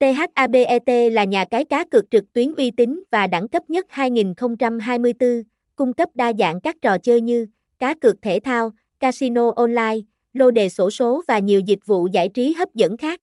THABET là nhà cái cá cược trực tuyến uy tín và đẳng cấp nhất 2024, cung cấp đa dạng các trò chơi như cá cược thể thao, casino online, lô đề sổ số và nhiều dịch vụ giải trí hấp dẫn khác.